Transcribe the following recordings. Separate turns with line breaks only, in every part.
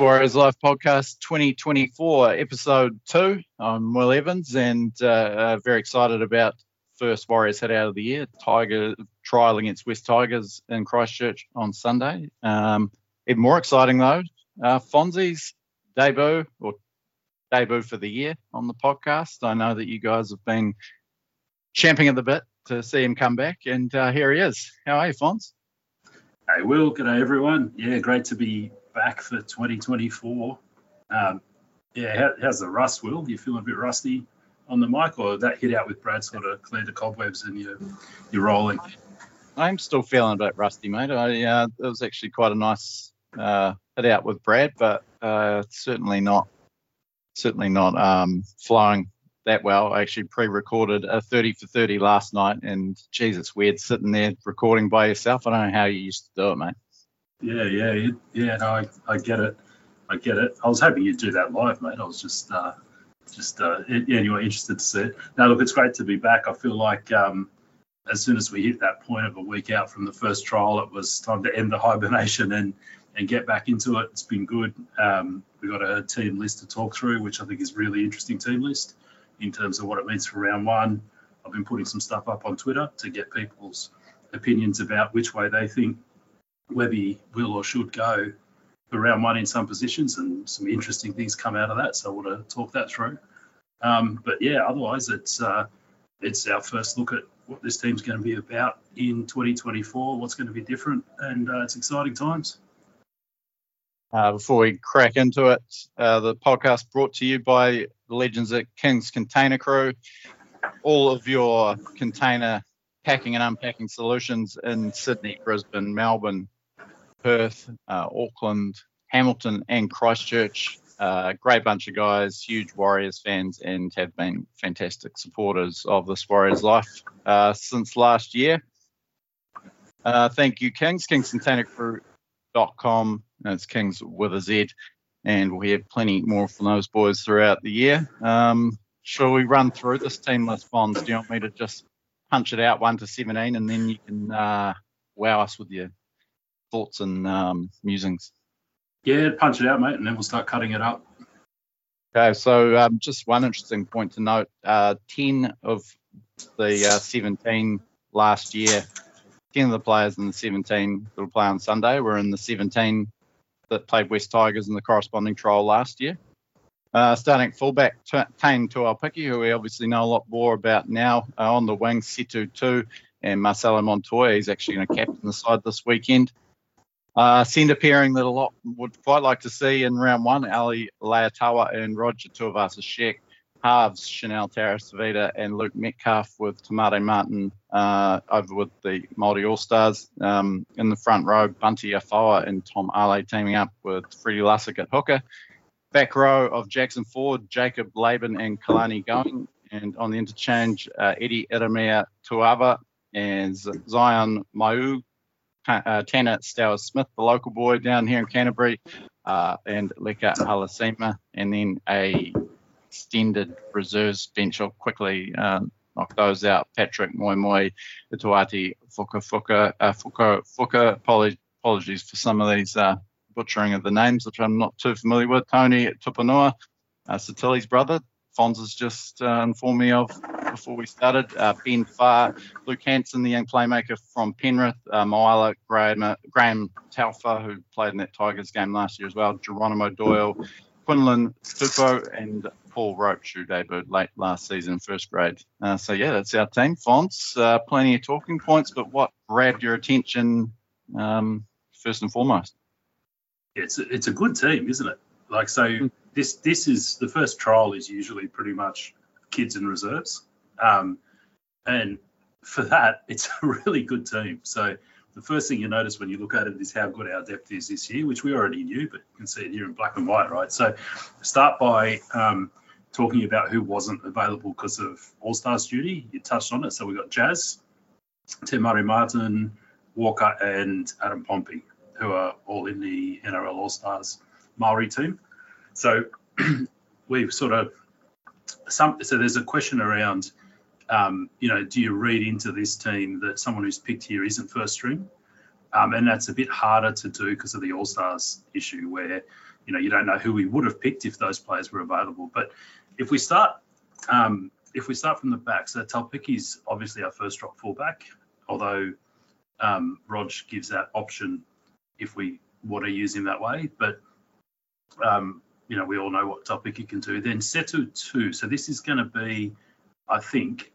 Warriors Life Podcast 2024, episode two. I'm Will Evans, and uh, uh, very excited about first Warriors head out of the year. Tiger trial against West Tigers in Christchurch on Sunday. Um, even more exciting though, uh, Fonzie's debut or debut for the year on the podcast. I know that you guys have been champing at the bit to see him come back, and uh, here he is. How are you, Fonz?
Hey, Will. G'day, everyone. Yeah, great to be back for 2024. Um, yeah, how, how's the rust, Will? You feeling a bit rusty on the mic, or that hit out with Brad sort of cleared the cobwebs and you're, you're rolling?
I'm still feeling a bit rusty, mate. I, uh, it was actually quite a nice uh, hit out with Brad, but uh, certainly not certainly not um, flowing that well. I actually pre-recorded a 30 for 30 last night, and it's weird sitting there recording by yourself. I don't know how you used to do it, mate.
Yeah, yeah, yeah. No, I, I get it. I get it. I was hoping you'd do that live, mate. I was just, uh, just, uh, yeah, you were interested to see it. Now, look, it's great to be back. I feel like um, as soon as we hit that point of a week out from the first trial, it was time to end the hibernation and and get back into it. It's been good. Um, we got a team list to talk through, which I think is really interesting team list in terms of what it means for round one. I've been putting some stuff up on Twitter to get people's opinions about which way they think Webby will or should go for round one in some positions, and some interesting things come out of that. So I want to talk that through. Um, but yeah, otherwise it's uh, it's our first look at what this team's going to be about in 2024, what's going to be different, and uh, it's exciting times.
Uh, before we crack into it, uh, the podcast brought to you by the legends at Kingz Container Crew. All of your container packing and unpacking solutions in Sydney, Brisbane, Melbourne, Perth, uh, Auckland, Hamilton, and Christchurch. Uh, great bunch of guys, huge Warriors fans, and have been fantastic supporters of this Warriors life uh, since last year. Uh, thank you, Kingz. KingzContainerCrew.com. It's Kings with a Z, and we have plenty more from those boys throughout the year. Um, shall we run through this team list, Fonz? Do you want me to just punch it out one to 17 and then you can uh, wow us with your thoughts and um, musings.
Yeah, punch it out, mate, and then we'll start cutting it up.
Okay, so um, just one interesting point to note: uh, ten of the uh, 17 last year, ten of the players in the 17 that will play on Sunday were in the 17 that played West Tigers in the corresponding trial last year. Uh, starting fullback, Taine Tuaupiki, who we obviously know a lot more about now. Uh, on the wing, Setu Tu and Marcelo Montoya. He's actually going to captain the side this weekend. Uh, centre pairing that a lot would quite like to see in round one, Ali Leiataua and Roger Tuivasa-Sheck. Halves, Chanel Harris-Tavita and Luke Metcalf with Te Maire Martin uh, over with the Māori All-Stars. Um, in the front row, Bunty Afoa and Tom Ale teaming up with Freddie Lussick at hooker back row of Jackson Ford, Jacob Laban, and Kalani Going. And on the interchange, uh, Eddie Ieremia Tuava and Zyon Maiu'u, uh, Tanner Stowers-Smith, the local boy down here in Canterbury, uh, and Leka Halasima. And then a extended reserves bench. I'll quickly uh, knock those out. Patrick Moi Moi, Ituati Fuka Fuka, uh, Fuka Fuka. Apologies for some of these uh, butchering of the names, which I'm not too familiar with. Tony Tupanua, uh, Satili's brother. Fonz has just uh, informed me of before we started. Uh, ben Farr, Luke Hanson, the young playmaker from Penrith, uh, Moala Graham, Graham Taufa, who played in that Tigers game last year as well, Geronimo Doyle, Quinlan Tupou, and Paul Roache, who debuted late last season, first grade. Uh, so, yeah, that's our team. Fonz, uh, plenty of talking points, but what grabbed your attention um, first and foremost?
it's a, it's a good team, isn't it? Like so, mm. this this is the first trial is usually pretty much kids and reserves, um, and for that, it's a really good team. So the first thing you notice when you look at it is how good our depth is this year, which we already knew, but you can see it here in black and white, right? So start by um, talking about who wasn't available because of All Stars duty. You touched on it. So we got Jazz, Te Maire Martin, Walker, and Adam Pompey who are all in the NRL All Stars Maori team. So we've sort of some. So there's a question around, um, you know, do you read into this team that someone who's picked here isn't first string? Um, and that's a bit harder to do because of the All Stars issue, where you know, you don't know who we would have picked if those players were available. But if we start, um, if we start from the back, so is obviously our first drop fullback, although um, Rog gives that option if we want to use him that way. But um, you know, we all know what Tuaupiki can do. Then Setu Tu. So this is going to be, I think,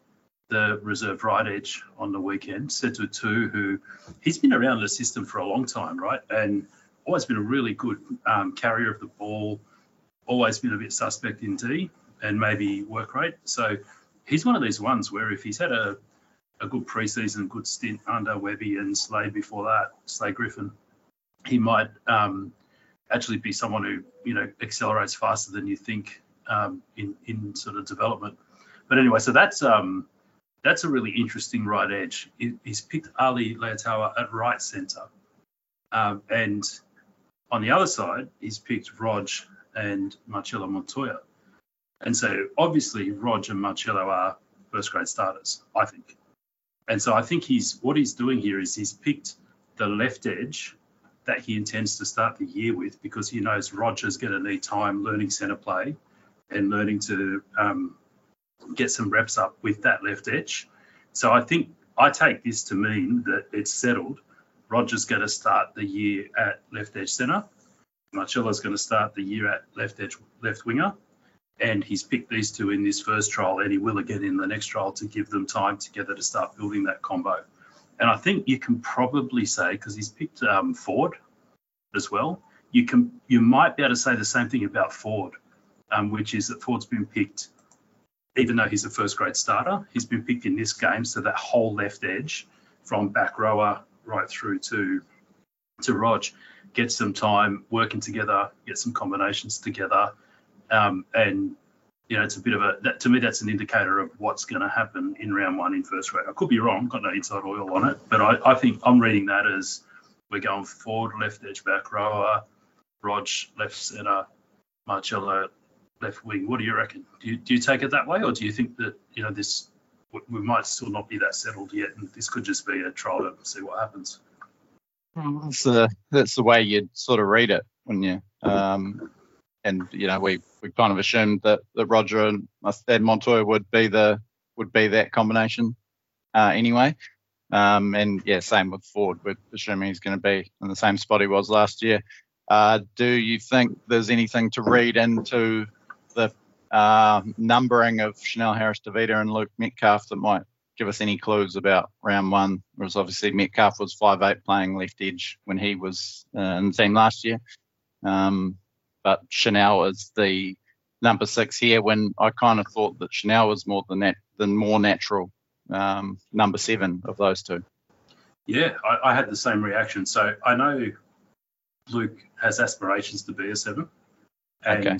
the reserve right edge on the weekend. Setu Tu, who he's been around the system for a long time, right? And always been a really good um, carrier of the ball. Always been a bit suspect in D and maybe work rate. So he's one of these ones where if he's had a a good preseason, good stint under Webby and Slade before that, Slade Griffin, he might um, actually be someone who you know accelerates faster than you think um, in in sort of development. But anyway, so that's um, that's a really interesting right edge. He's picked Ali Leiataua at right centre, um, and on the other side, he's picked Rog and Marcelo Montoya. And so obviously Rog and Marcelo are first grade starters, I think. And so I think he's what he's doing here is he's picked the left edge that he intends to start the year with because he knows Roger's going to need time learning centre play and learning to um, get some reps up with that left edge. So I think I take this to mean that it's settled. Roger's going to start the year at left edge centre. Marcelo's going to start the year at left edge left winger and he's picked these two in this first trial, and he will again in the next trial to give them time together to start building that combo. And I think you can probably say because he's picked um, Ford as well, you can you might be able to say the same thing about Ford, um, which is that Ford's been picked, even though he's a first grade starter, he's been picked in this game, so that whole left edge from back rower right through to to Rog get some time working together, get some combinations together um, and you know, it's a bit of a that, to me that's an indicator of what's going to happen in round one in first grade. I could be wrong, got no inside oil on it, but I, I think I'm reading that as we're going forward, left edge, back rower, Rog left centre, Marcelo left wing. What do you reckon? Do you, do you take it that way, or do you think that you know this we might still not be that settled yet, and this could just be a trial to see what happens?
That's the that's the way you'd sort of read it, wouldn't you? Um, and you know we we kind of assumed that, that Roger and, and Montoya would be the would be that combination uh, anyway. Um, and yeah, same with Ford. We're assuming he's going to be in the same spot he was last year. Uh, do you think there's anything to read into the uh, numbering of Chanel Harris Tavita and Luke Metcalf that might give us any clues about round one? Whereas obviously Metcalf was five eight playing left edge when he was uh, in the team last year. Um, but Chanel is the number six here when I kind of thought that Chanel was more than that, than more natural um, number seven of those two.
Yeah, I, I, had the same reaction. So I know Luke has aspirations to be a seven, and okay.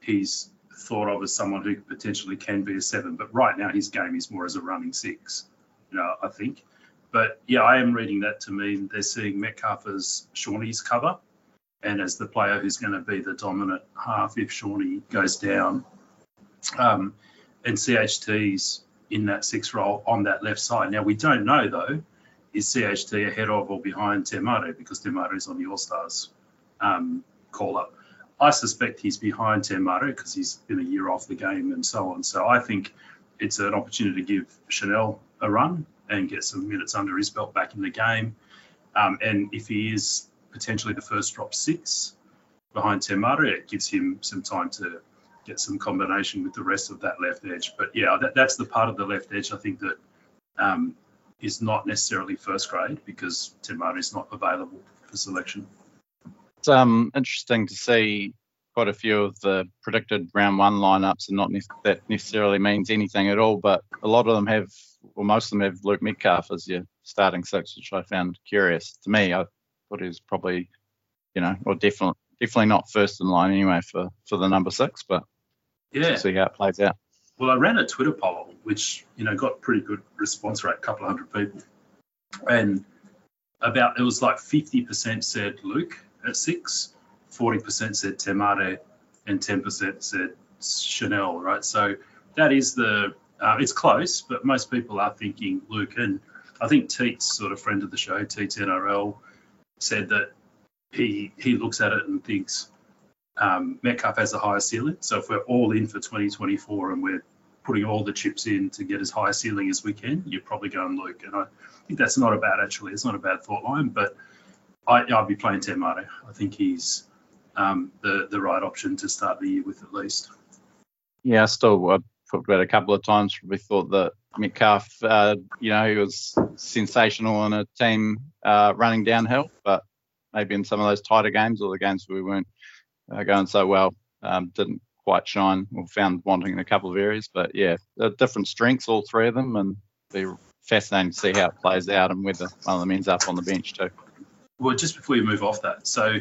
he's thought of as someone who potentially can be a seven. But right now, his game is more as a running six. You know, I think. But yeah, I am reading that to mean they're seeing Metcalf as Shawnee's cover and as the player who's going to be the dominant half if Shawnee goes down. Um, and CHT's in that six role on that left side. Now, we don't know, though, is CHT ahead of or behind Te Maire because Te Maire is on the All Stars um, call up. I suspect he's behind Te Maire because he's been a year off the game and so on. So I think it's an opportunity to give Chanel a run and get some minutes under his belt back in the game. Um, and if he is potentially the first drop six behind Te Maire. It gives him some time to get some combination with the rest of that left edge. But yeah, that, that's the part of the left edge I think that um, is not necessarily first grade because Te Maire is not available for selection.
It's um, interesting to see quite a few of the predicted round one lineups, and not ne- that necessarily means anything at all. But a lot of them have, or most of them have Luke Metcalf as your starting six, which I found curious. To me, I but was probably, you know, or definitely definitely not first in line anyway for for the number six. But yeah, see how it plays out.
Well, I ran a Twitter poll, which you know got pretty good response rate, a couple of hundred people, and about it was like 50% said Luke at six, 40% said Te Maire, and 10% said Chanel. Right, so that is the uh, it's close, but most people are thinking Luke. And I think Teet's sort of friend of the show, Teet's NRL, said that he he looks at it and thinks um, Metcalf has the highest ceiling. So if we're all in for 2024 and we're putting all the chips in to get as high a ceiling as we can, you're probably going Luke. And I think that's not a bad actually. It's not a bad thought line, but I, I'd be playing Te Maire. I think he's um, the the right option to start the year with at least.
Yeah, I still I've talked about a couple of times. We thought that Metcalf, uh, you know, he was sensational on a team uh, running downhill, but maybe in some of those tighter games or the games where we weren't uh, going so well, um, didn't quite shine or found wanting in a couple of areas. But yeah, different strengths, all three of them, and be fascinating to see how it plays out and whether one of them ends up on the bench too.
Well, just before you move off that, so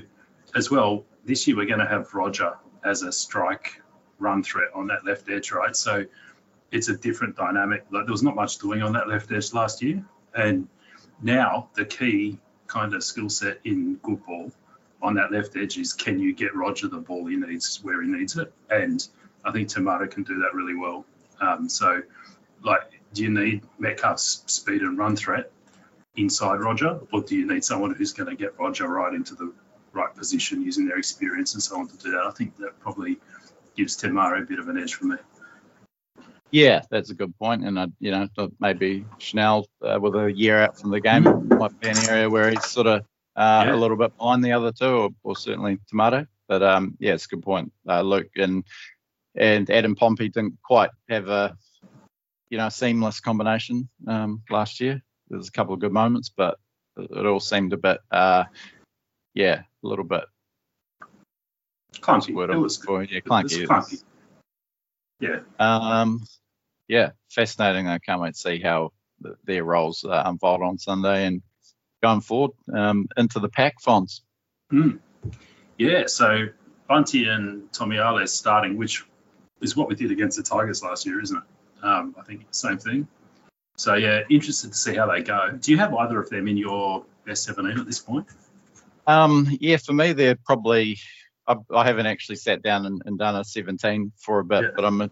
as well, this year we're going to have Roger as a strike run threat on that left edge, right? So it's a different dynamic. Like there was not much doing on that left edge last year, and now the key kind of skill set in good ball on that left edge is can you get Roger the ball he needs where he needs it, and I think Te Maire can do that really well. Um, so, like, do you need Metcalf's speed and run threat inside Roger, or do you need someone who's going to get Roger right into the right position using their experience and so on to do that? I think that probably gives Te Maire a bit of an edge for me.
Yeah, that's a good. And, uh, you know, maybe Chanel uh, with a year out from the game might be an area where he's sort of uh, yeah. a little bit behind the other two, or, or certainly Tomato. But um, yeah, it's a good point. Uh, Luke and and Adam Pompey didn't quite have a you know seamless combination um, last year. There's a couple of good moments, but it all seemed a bit uh, yeah, a little bit
clunky. It was,
yeah, clunky.
It clunky. Yeah.
Um, yeah, fascinating. I can't wait to see how the, their roles uh, unfold on Sunday and going forward um, into the pack Fonz.
Mm. Yeah, so Bunty and Tom Ale starting, which is what we did against the Tigers last year, isn't it? Um, I think same thing. So yeah, interested to see how they go. Do you have either of them in your best 17 at this point?
Um, yeah, for me, they're probably. I, I haven't actually sat down and, and, done a 17 for a bit, yeah. but I'm,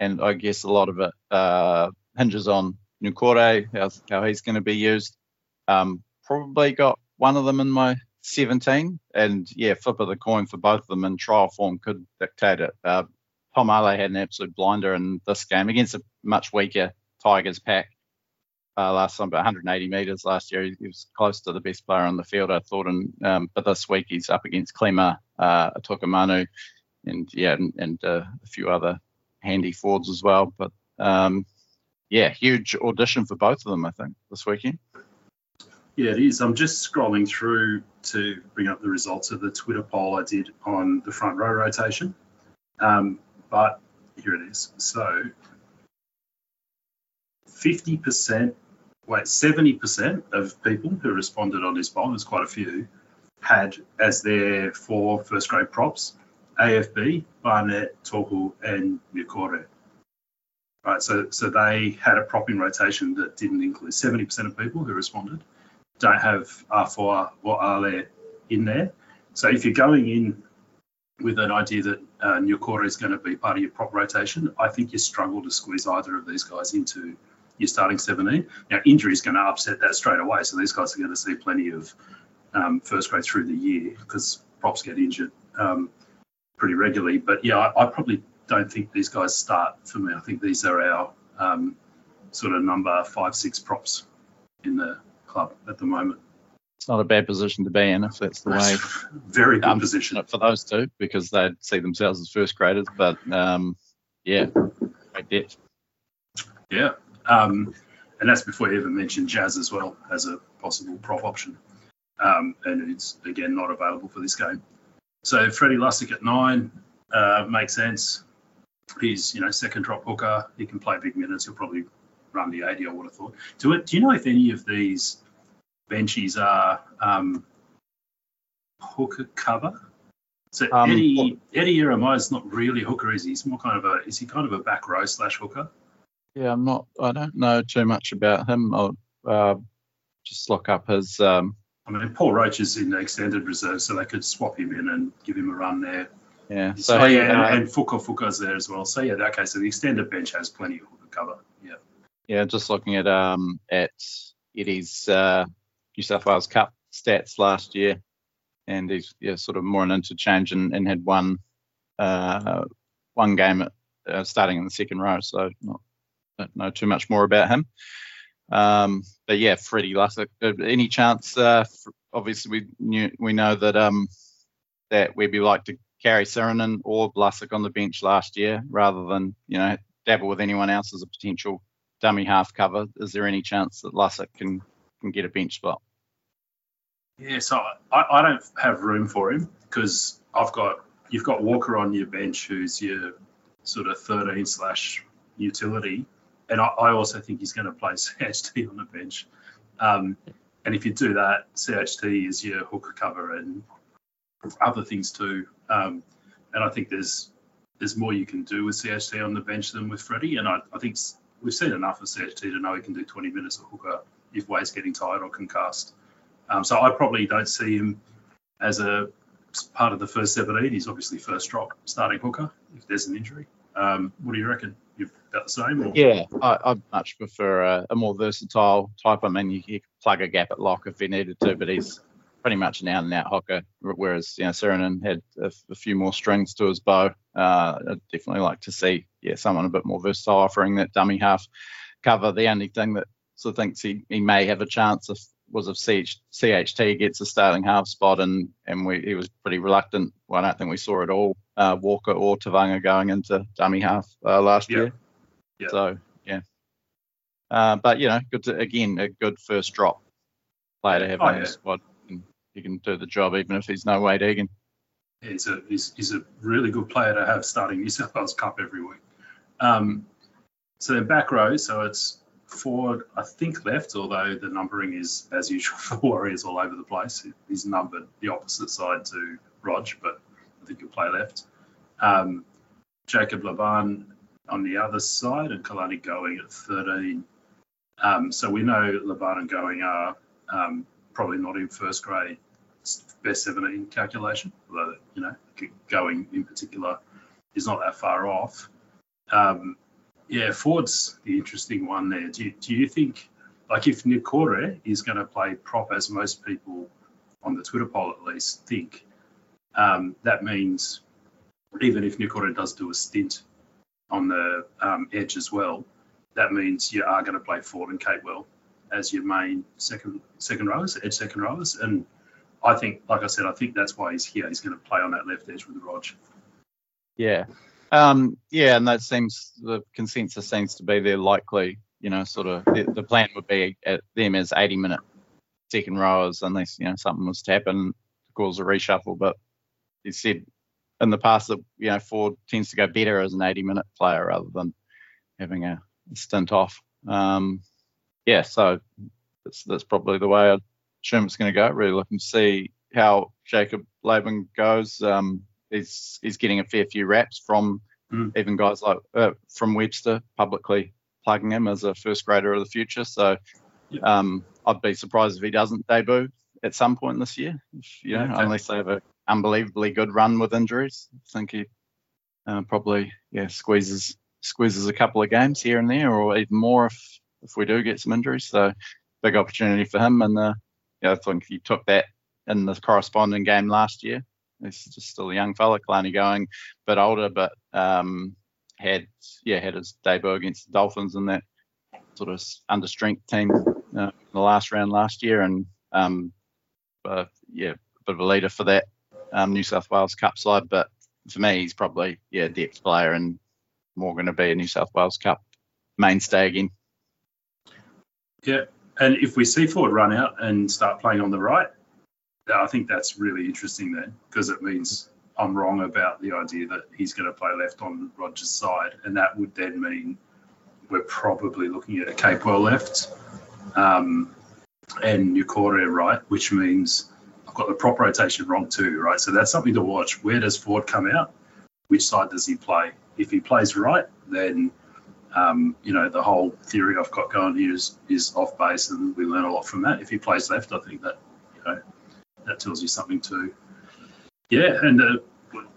and I guess a lot of it uh, hinges on Niukore, how, how he's going to be used. Um, probably got one of them in my 17, and yeah, flip of the coin for both of them in trial form could dictate it. Uh, Tom Ale had an absolute blinder in this game against a much weaker Tigers pack uh, last about 180 metres last year. He, he, was close to the best player on the field, I thought. And um, but this week he's up against Klima, uh, Utoikamanu, and yeah, and, and uh, a few other handy forwards as well. But um, yeah, huge audition for both of them, I think, this weekend.
Yeah, it is. I'm just scrolling through to bring up the results of the Twitter poll I did on the front row rotation. Um, but here it is. So 50%, wait, 70% of people who responded on this poll, there's quite a few, had as their four first grade props AFB, Barnett, Tohu, and Niukore. Right, so so they had a prop in rotation that didn't include 70% of people who responded don't have Afoa or Ale in there. So if you're going in with an idea that uh, is going to be part of your prop rotation, I think you struggle to squeeze either of these guys into your starting 17. Now, injury is going to upset that straight away, so these guys are going to see plenty of um, first grade through the year because props get injured um, pretty regularly. But yeah, I, I, probably don't think these guys start for me. I think these are our um, sort of number five, six props in the club at the moment.
It's not a bad position to be in if that's the way.
Very good position
for those two because they'd see themselves as first graders. But um, yeah, great depth.
Yeah, um, and that's before you even mention Jazz as well as a possible prop option. Um, and it's again not available for this game. So Freddie Lussick at nine uh, makes sense. He's you know second drop hooker. He can play big minutes. He'll probably run the 80, I would have thought. Do, it, do you know if any of these benchies are um, hooker cover? So um, Eddie Eddie is not really a hooker, is he? He's more kind of a is he kind of a back row slash hooker?
Yeah, I'm not. I don't know too much about him. I'll uh, just look up his. Um,
I mean, Paul Roache is in the extended reserve, so they could swap him in and give him a run there.
Yeah.
So, so yeah, uh, and, and Fuka Fuka's there as well. So yeah, okay. So the extended bench has plenty of cover. Yeah.
Yeah, just looking at um at Eddie's uh, New South Wales Cup stats last year. and he's yeah sort of more an interchange and, and had one uh, one game at, uh, starting in the second row, so not don't know too much more about him. Um, but yeah, Freddie Lussick. Uh, any chance? Uh, obviously, we knew, we know that um, that we'd be like to carry Sironen or Lussick on the bench last year, rather than you know dabble with anyone else as a potential dummy half cover. Is there any chance that Lussick can can get a bench spot?
Yeah, so I, I don't have room for him because I've got you've got Walker on your bench, who's your sort of 13 slash utility, and I, I, also think he's going to play CHT on the bench. Um, and if you do that, CHT is your hooker cover and other things too. Um, and I think there's there's more you can do with CHT on the bench than with Freddie. And I, I think we've seen enough of CHT to know he can do 20 minutes of hooker if Wade's getting tired or concussed. Um, so I probably don't see him as a part of the first 17. He's obviously first drop starting hooker if there's an injury. Um, what do you reckon? About the same? Or?
Yeah, I, I much prefer a, a, more versatile type. I mean, you, you plug a gap at lock if he needed to, but he's pretty much an out and out hooker. Whereas you know Sironen had a, a, few more strings to his bow. Uh, I'd definitely like to see yeah someone a bit more versatile offering that dummy half cover. The only thing that sort of thinks he, he may have a chance if was if CH, CHT gets a starting half spot, and and we, he was pretty reluctant. Well, I don't think we saw it all uh, Walker or Tevaga going into dummy half uh, last
yep.
year.
Yep.
So yeah, uh, but you know, good to, again a good first drop player to have oh, in yeah. the squad. And he can do the job even if he's no Wade Egan.
he's a he's, he's a really good player to have starting New South Wales Cup every week. Um, so then back row, so it's Ford, I think, left, although the numbering is, as usual, for Warriors all over the place. He's numbered the opposite side to Rog, but I think he'll play left. Um, Jacob Laban on the other side and Kalani Going at 13. Um, so we know Laban and Going are um, probably not in first grade best 17 calculation, although, you know, Going in particular is not that far off. Um, yeah, Ford's the interesting one there. Do you, do you think, like, if Niukore is going to play prop, as most people on the Twitter poll at least think, um, that means even if Niukore does do a stint on the um, edge as well, that means you are going to play Ford and Capewell as your main second second rowers, edge second rowers. And I think, like I said, I think that's why he's here. He's going to play on that left edge with Rog.
Yeah, um, yeah, and that seems the consensus seems to be they're likely, you know, sort of the, the plan would be at them as 80 minute second rowers unless you know something was to happen to cause a reshuffle. But he said in the past that you know Ford tends to go better as an 80 minute player rather than having a stint off. Um, yeah, so that's that's probably the way I assume it's going to go. Really looking to see how Jacob Laban goes. Um, he's he's getting a fair few raps from mm. even guys like uh, from Webster publicly plugging him as a first grader of the future. So um, I'd be surprised if he doesn't debut at some point this year. If, you know, unless they have an unbelievably good run with injuries. I think he uh, probably yeah squeezes squeezes a couple of games here and there, or even more if if we do get some injuries. So big opportunity for him. And uh, yeah, I think he took that in the corresponding game last year. He's just still a young fella, Kalani Going a bit older, but um, had yeah had his debut against the Dolphins in that sort of under strength team uh, the last round last year, and um, uh, yeah, a bit of a leader for that um, New South Wales Cup side. But for me, he's probably yeah depth player and more going to be a New South Wales Cup mainstay again.
Yeah, and if we see Ford run out and start playing on the right, I think that's really interesting then because it means I'm wrong about the idea that he's going to play left on Rogers' side, and that would then mean we're probably looking at a Capewell left um, and Niukore right, which means I've got the prop rotation wrong too, right? So that's something to watch. Where does Ford come out? Which side does he play? If he plays right, then um, you know the whole theory I've got going here is is off base, and we learn a lot from that. If he plays left, I think that you know that tells you something too. Yeah, and uh,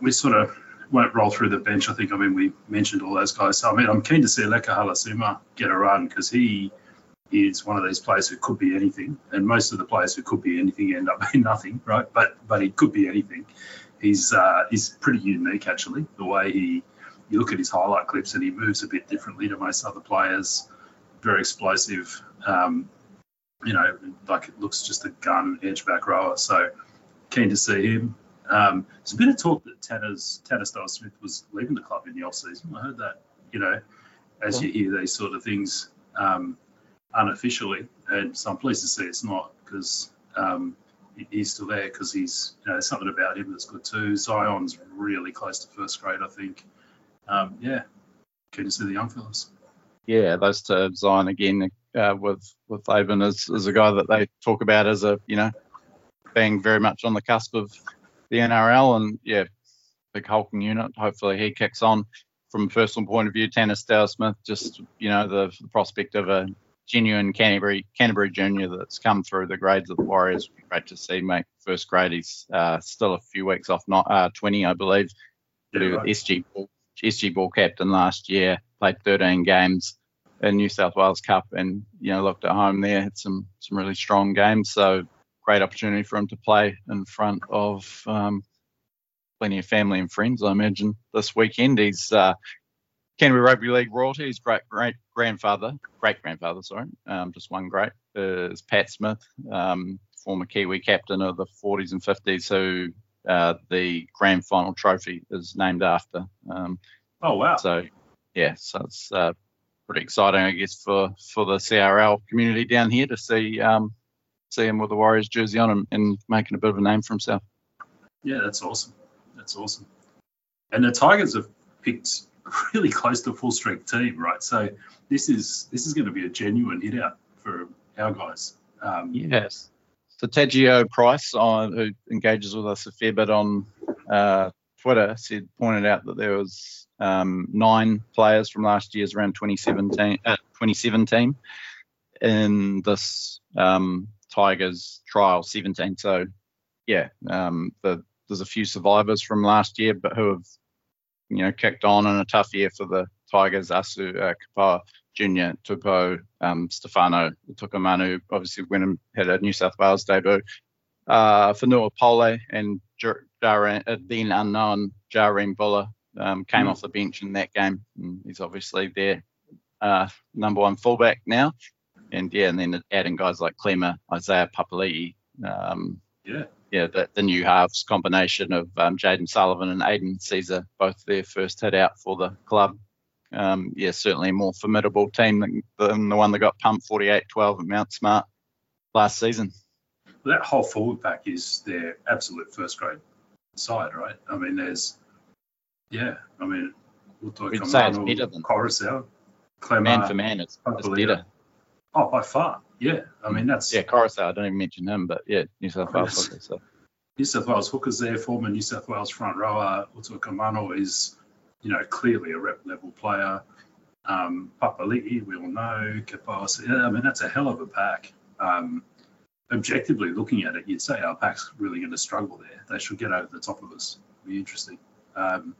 we sort of won't roll through the bench. I think. I mean, we mentioned all those guys. So I mean, I'm keen to see Leka Halasima get a run because he is one of these players who could be anything, and most of the players who could be anything end up being nothing, right? But but he could be anything. He's uh, he's pretty unique actually. The way he you look at his highlight clips and he moves a bit differently to most other players. Very explosive. Um, you know, like it looks just a gun edge back rower. So keen to see him. Um, there's a bit of talk that Tanner's Tanner Stowers-Smith was leaving the club in the off season. I heard that. You know, as you hear these sort of things um, unofficially, and so I'm pleased to see it's not because um, he's still there because he's you know, there's something about him that's good too. Zion's really close to first grade, I think. Um, yeah, keen to see the young fellas.
Yeah, those two Zion again uh, with with Laban is, is a guy that they talk about as a you know being very much on the cusp of the NRL and yeah, big hulking unit. Hopefully he kicks on. From a personal point of view, Tanner Stowers-Smith, just you know the, the prospect of a genuine Canterbury Canterbury junior that's come through the grades of the Warriors. Great to see make first grade. He's uh, still a few weeks off, not uh, 20, I believe.
Yeah, right.
SG ball, SG ball captain last year. Played 13 games in New South Wales Cup, and you know looked at home there. Had some some really strong games. So great opportunity for him to play in front of um, plenty of family and friends. I imagine this weekend he's uh, Canterbury Rugby League royalty. His great great grandfather, great grandfather, sorry, um, just one great is Pat Smith, um, former Kiwi captain of the 40s and 50s, who uh, the grand final trophy is named after. Um,
Oh wow.
so yeah, so it's uh, pretty exciting, I guess, for for the CRL community down here to see um, see him with the Warriors jersey on and, and making a bit of a name for himself.
Yeah, that's awesome. That's awesome. And the Tigers have picked really close to full strength team, right? So this is this is going to be a genuine hit out for our guys. Um,
Yes. So Tadgio Price, uh, who engages with us a fair bit on uh, Twitter, said pointed out that there was um, nine players from last year's around 2017, uh, 2017 in this um, Tigers trial 17. So yeah, um, the, there's a few survivors from last year, but who have you know kicked on in a tough year for the Tigers. Asu uh, Kepaoa Junior, Tupou, um, Stefano Utoikamanu, obviously went and had a New South Wales debut. Uh, Fonua Pole and Jar- Jaren, uh, then unknown Jahream Bula um, came
Mm.
off the bench in that game. And he's obviously their uh, number one fullback now. And yeah, and then adding guys like Clemmer, Isaiah Papali'i, um,
yeah.
yeah, the, the new halves combination of um, Jayden Sullivan and Aidan Sezer, both their first hit out for the club. Um, yeah, certainly a more formidable team than, than the one that got pumped 48-12 at Mount Smart last season.
that whole forward pack is their absolute first grade side, right? I mean, there's, yeah, I mean, talk
We'd say it's better than-
Koroisau.
Man for man, it's, it's better.
Oh, by far, yeah. I mean, that's
Yeah, Koroisau, I don't even mention him, but yeah, New South Wales. So.
New South Wales hookers there, former New South Wales front rower Utoikamanu is, you know, clearly a rep level player. Um, Papali'i, we all know. Kapos, yeah, I mean, that's a hell of a pack. Um, objectively looking at it, you'd say our pack's really going to struggle there. They should get over the top of us. Be interesting. Um,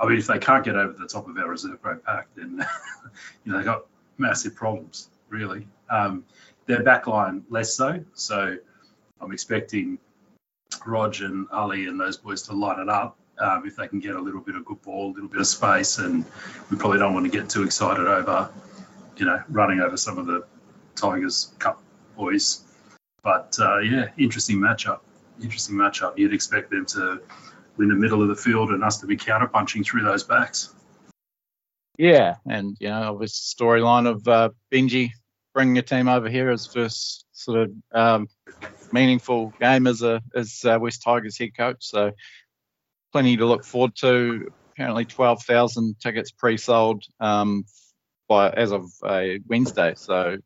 I mean, if they can't get over the top of our reserve grade pack, then you know they got massive problems. Really, um, their back line less so. So I'm expecting Rog and Ali and those boys to light it up um, if they can get a little bit of good ball, a little bit of space, and we probably don't want to get too excited over, you know, running over some of the Tigers Cup boys. But uh, yeah, interesting matchup. Interesting matchup. You'd expect them to win the middle of the field and us to be counterpunching through those backs.
Yeah, and you know, obvious storyline of uh, Benji bringing a team over here as first sort of um, meaningful game as a as West Tigers head coach. So plenty to look forward to. Apparently, twelve thousand tickets pre-sold um, by as of uh, Wednesday. So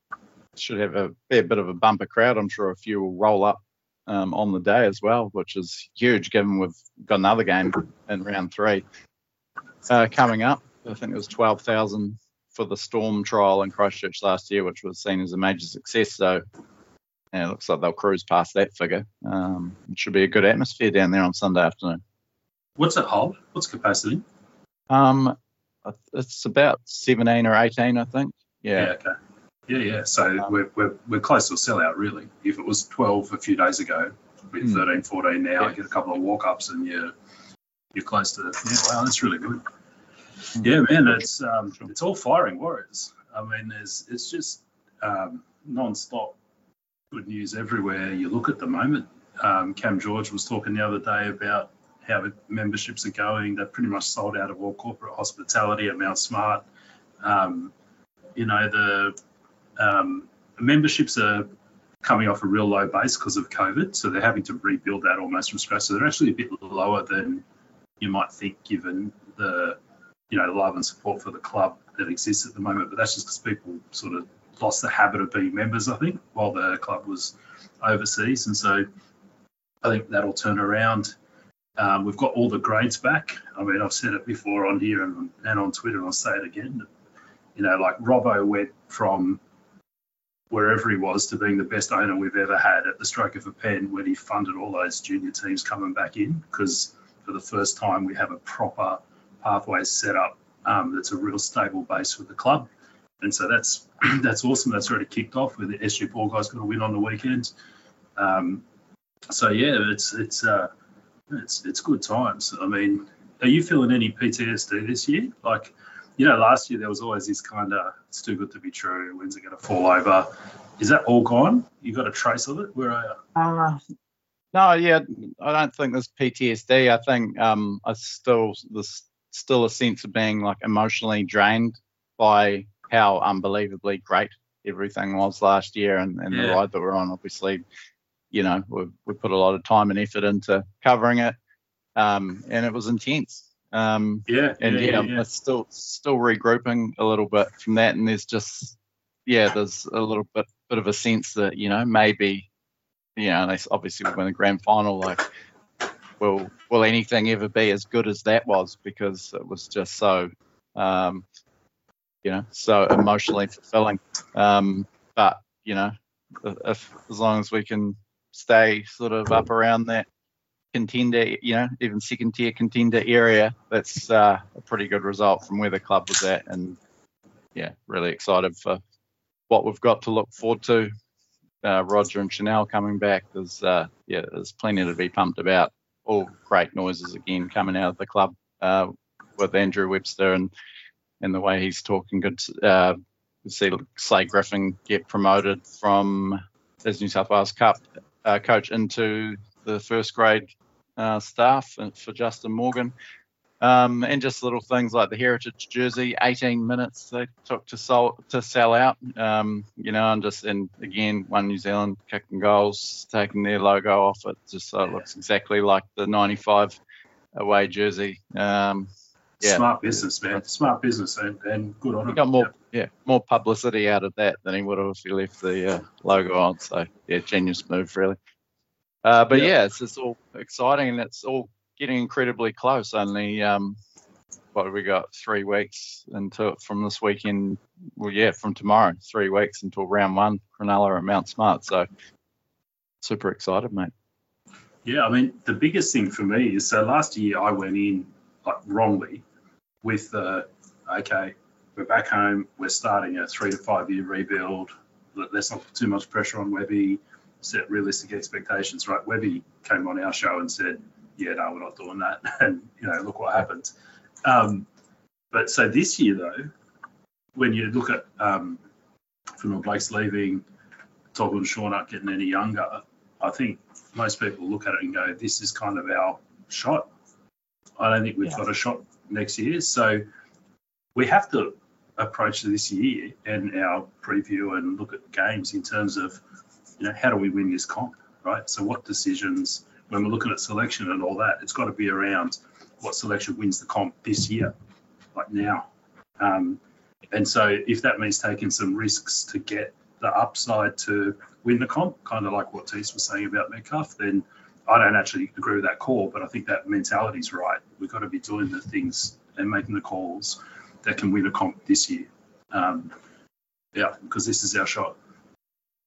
should have a fair bit of a bumper crowd. I'm sure a few will roll up um, on the day as well, which is huge given we've got another game in round three uh, coming up. I think it was 12,000 for the Storm trial in Christchurch last year, which was seen as a major success. So yeah, it looks like they'll cruise past that figure. Um, it should be a good atmosphere down there on Sunday afternoon.
What's it hold? What's capacity?
Um, it's about 17 or 18, I think. Yeah.
okay. Yeah, yeah. So um, we're, we're, we're close to a sellout, really. If it was 12 a few days ago, with mm. 13, 14 now, yeah. get a couple of walk ups and you're, you're close to, yeah, wow, that's really good. Mm. Yeah, man, it's um, it's all firing Warriors. I mean, there's it's just um, non-stop good news everywhere you look at the moment. Um, Cam George was talking the other day about how the memberships are going. They're pretty much sold out of all corporate hospitality at Mount Smart. Um, you know, the um, memberships are coming off a real low base because of COVID, so they're having to rebuild that almost from scratch. So they're actually a bit lower than you might think, given the you know love and support for the club that exists at the moment. But that's just because people sort of lost the habit of being members, I think, while the club was overseas, and so I think that'll turn around. Um, we've got all the grades back. I mean, I've said it before on here and, and on Twitter, and I'll say it again. You know, like Robbo went from wherever he was to being the best owner we've ever had at the stroke of a pen when he funded all those junior teams coming back in because for the first time we have a proper pathways set up um, that's a real stable base for the club. And so that's that's awesome. That's already kicked off with the SG Ball guys going to win on the weekend. Um, so yeah, it's it's uh, it's it's good times. I mean, are you feeling any PTSD this year? Like, you know, last year there was always this kind of it's too good to be true. When's it going to fall over? Is that all gone? You got a trace of it? Where are you?
Uh, no, yeah, I don't think there's PTSD. I think um, I still there's still a sense of being like emotionally drained by how unbelievably great everything was last year and, and yeah. the ride that we're on. Obviously, you know, we we put a lot of time and effort into covering it, um, and it was intense. Um,
yeah,
and yeah, yeah, yeah, still still regrouping a little bit from that, and there's just yeah, there's a little bit bit of a sense that you know maybe you know, they obviously we win the grand final. Like, will will anything ever be as good as that was? Because it was just so, um, you know, so emotionally fulfilling. Um, but you know, if as long as we can stay sort of up around that contender, you know, even second tier contender area, that's uh, a pretty good result from where the club was at. And yeah, really excited for what we've got to look forward to. Uh, Roger and Chanel coming back, there's uh, yeah, there's plenty to be pumped about. All great noises again coming out of the club uh, with Andrew Webster and and the way he's talking. Good uh, see Slade Griffin get promoted from as New South Wales Cup uh, coach into the first grade uh, staff for Justin Morgan. Um, and just little things like the heritage jersey, 18 minutes they took to sell to sell out. Um, you know, and just and again, one New Zealand kicking goals, taking their logo off it, just so it looks exactly like the 95 away jersey. Um,
yeah. Smart business, man. Smart business, and, and good on
him. He got more, yeah. yeah. more publicity out of that than he would have if he left the uh, logo on. So yeah, genius move, really. Uh, but yeah. yeah, it's just all exciting and it's all getting incredibly close. Only um, what have we got? Three weeks until from this weekend. Well, yeah, from tomorrow, three weeks until round one, Cronulla at Mount Smart. So super excited, mate.
Yeah, I mean the biggest thing for me is so last year I went in like wrongly with the okay, we're back home, we're starting a three to five year rebuild. Let's not put too much pressure on Webby, set realistic expectations, right? Webby came on our show and said, yeah, no, we're not doing that. And, you know, look what happened. Um, but so this year, though, when you look at um, from Blake's leaving, Toggle and Sean aren't getting any younger, I think most people look at it and go, this is kind of our shot. I don't think we've yeah. got a shot next year. So we have to approach this year and our preview and look at games in terms of, you know, how do we win this comp, right? So what decisions when we're looking at selection and all that, it's got to be around what selection wins the comp this year, like now. Um, and so if that means taking some risks to get the upside to win the comp, kind of like what Tees was saying about Metcalf, then I don't actually agree with that call, but I think that mentality is right. We've got to be doing the things and making the calls that can win a comp this year. Um, yeah, because this is our shot.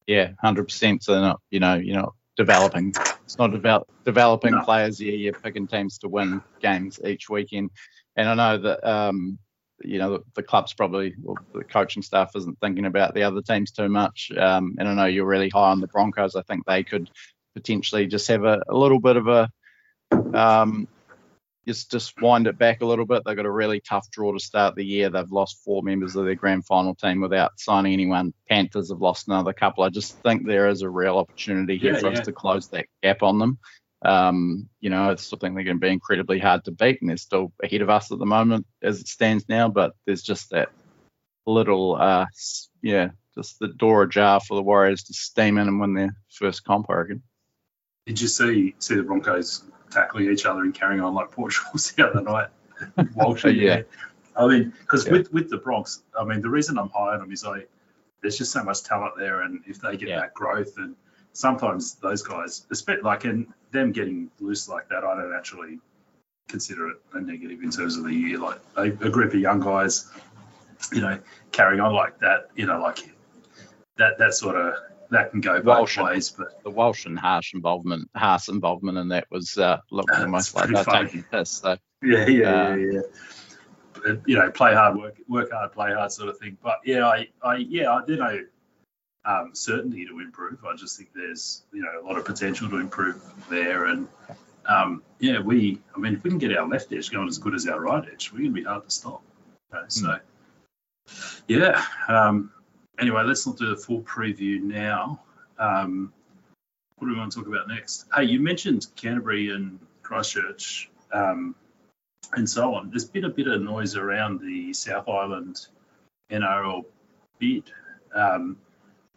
Yeah, hundred percent. So they're not, you know, you're not developing. It's not about developing no. players. Yeah, you're picking teams to win games each weekend. And I know that um, you know, the, the club's probably, well, the coaching staff isn't thinking about the other teams too much. Um, and I know you're really high on the Broncos. I think they could potentially just have a, a little bit of a, um, just just wind it back a little bit. They've got a really tough draw to start the year. They've lost four members of their grand final team without signing anyone. Panthers have lost another couple. I just think there is a real opportunity here
Yeah,
for
yeah.
us to close that gap on them. Um, you know, it's something they're going to be incredibly hard to beat, and they're still ahead of us at the moment as it stands now. But there's just that little, uh, yeah, just the door ajar for the Warriors to steam in and win their first comp, I reckon.
Did you see see the Broncos tackling each other and carrying on like Portugal's the other night? Walsh, and-
Yeah.
I mean, because
Yeah.
with with the Bronx, I mean, the reason I'm high on them is like there's just so much talent there, and if they get
Yeah.
that growth, and sometimes those guys, especially like in them getting loose like that, I don't actually consider it a negative in terms of the year. Like a, a group of young guys, you know, carrying on like that, you know, like that that sort of that can go both
Walsh.
ways, but
the Walsh and Harsh involvement, Haas involvement in that was uh, looked
That's
almost like they're taking piss. So
Yeah, yeah,
Uh,
yeah, yeah. But, You know, play hard, work work hard, play hard, sort of thing. But yeah, I, I yeah, I do know um, certainty to improve. I just think there's you know a lot of potential to improve there, and um, yeah, we. I mean, if we can get our left edge going as good as our right edge, we're gonna be hard to stop. Okay, so yeah. Um, anyway, let's not do the full preview now. Um, what do we want to talk about next? Hey, you mentioned Canterbury and Christchurch. Um, and so on. There's been a bit of noise around the South Island NRL bid. Um,